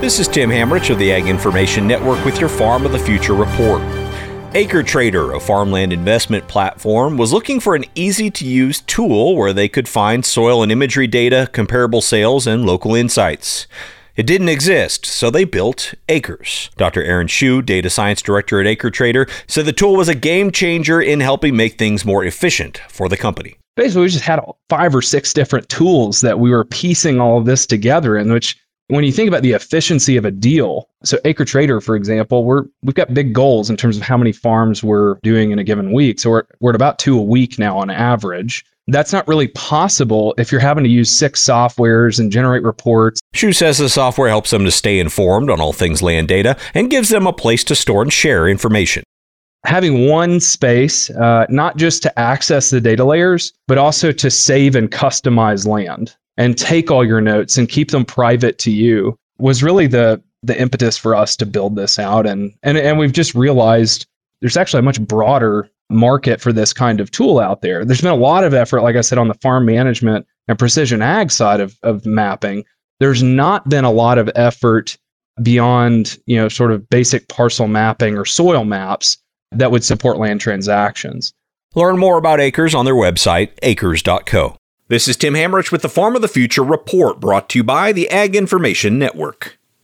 This is Tim Hammerich of the Ag Information Network with your Farm of the Future report. Acre Trader, a farmland investment platform, was looking for an easy to use tool where they could find soil and imagery data, comparable sales, and local insights. It didn't exist, so they built Acres. Dr. Aaron Shu, data science director at Acre Trader, said the tool was a game changer in helping make things more efficient for the company. Basically, we just had five or six different tools that we were piecing all of this together in which when you think about the efficiency of a deal, so Acre Trader, for example, we're we've got big goals in terms of how many farms we're doing in a given week. So we're we're at about two a week now on average. That's not really possible if you're having to use six softwares and generate reports. Shu says the software helps them to stay informed on all things land data and gives them a place to store and share information. Having one space, uh, not just to access the data layers, but also to save and customize land and take all your notes and keep them private to you was really the the impetus for us to build this out and and and we've just realized there's actually a much broader market for this kind of tool out there. There's been a lot of effort, like I said, on the farm management and precision ag side of, of mapping. There's not been a lot of effort beyond, you know, sort of basic parcel mapping or soil maps that would support land transactions. Learn more about Acres on their website, acres.co. This is Tim Hammerich with the Farm of the Future report brought to you by the Ag Information Network.